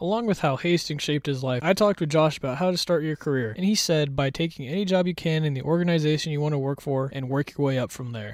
Along with how Hastings shaped his life, I talked with Josh about how to start your career, and he said by taking any job you can in the organization you want to work for and work your way up from there.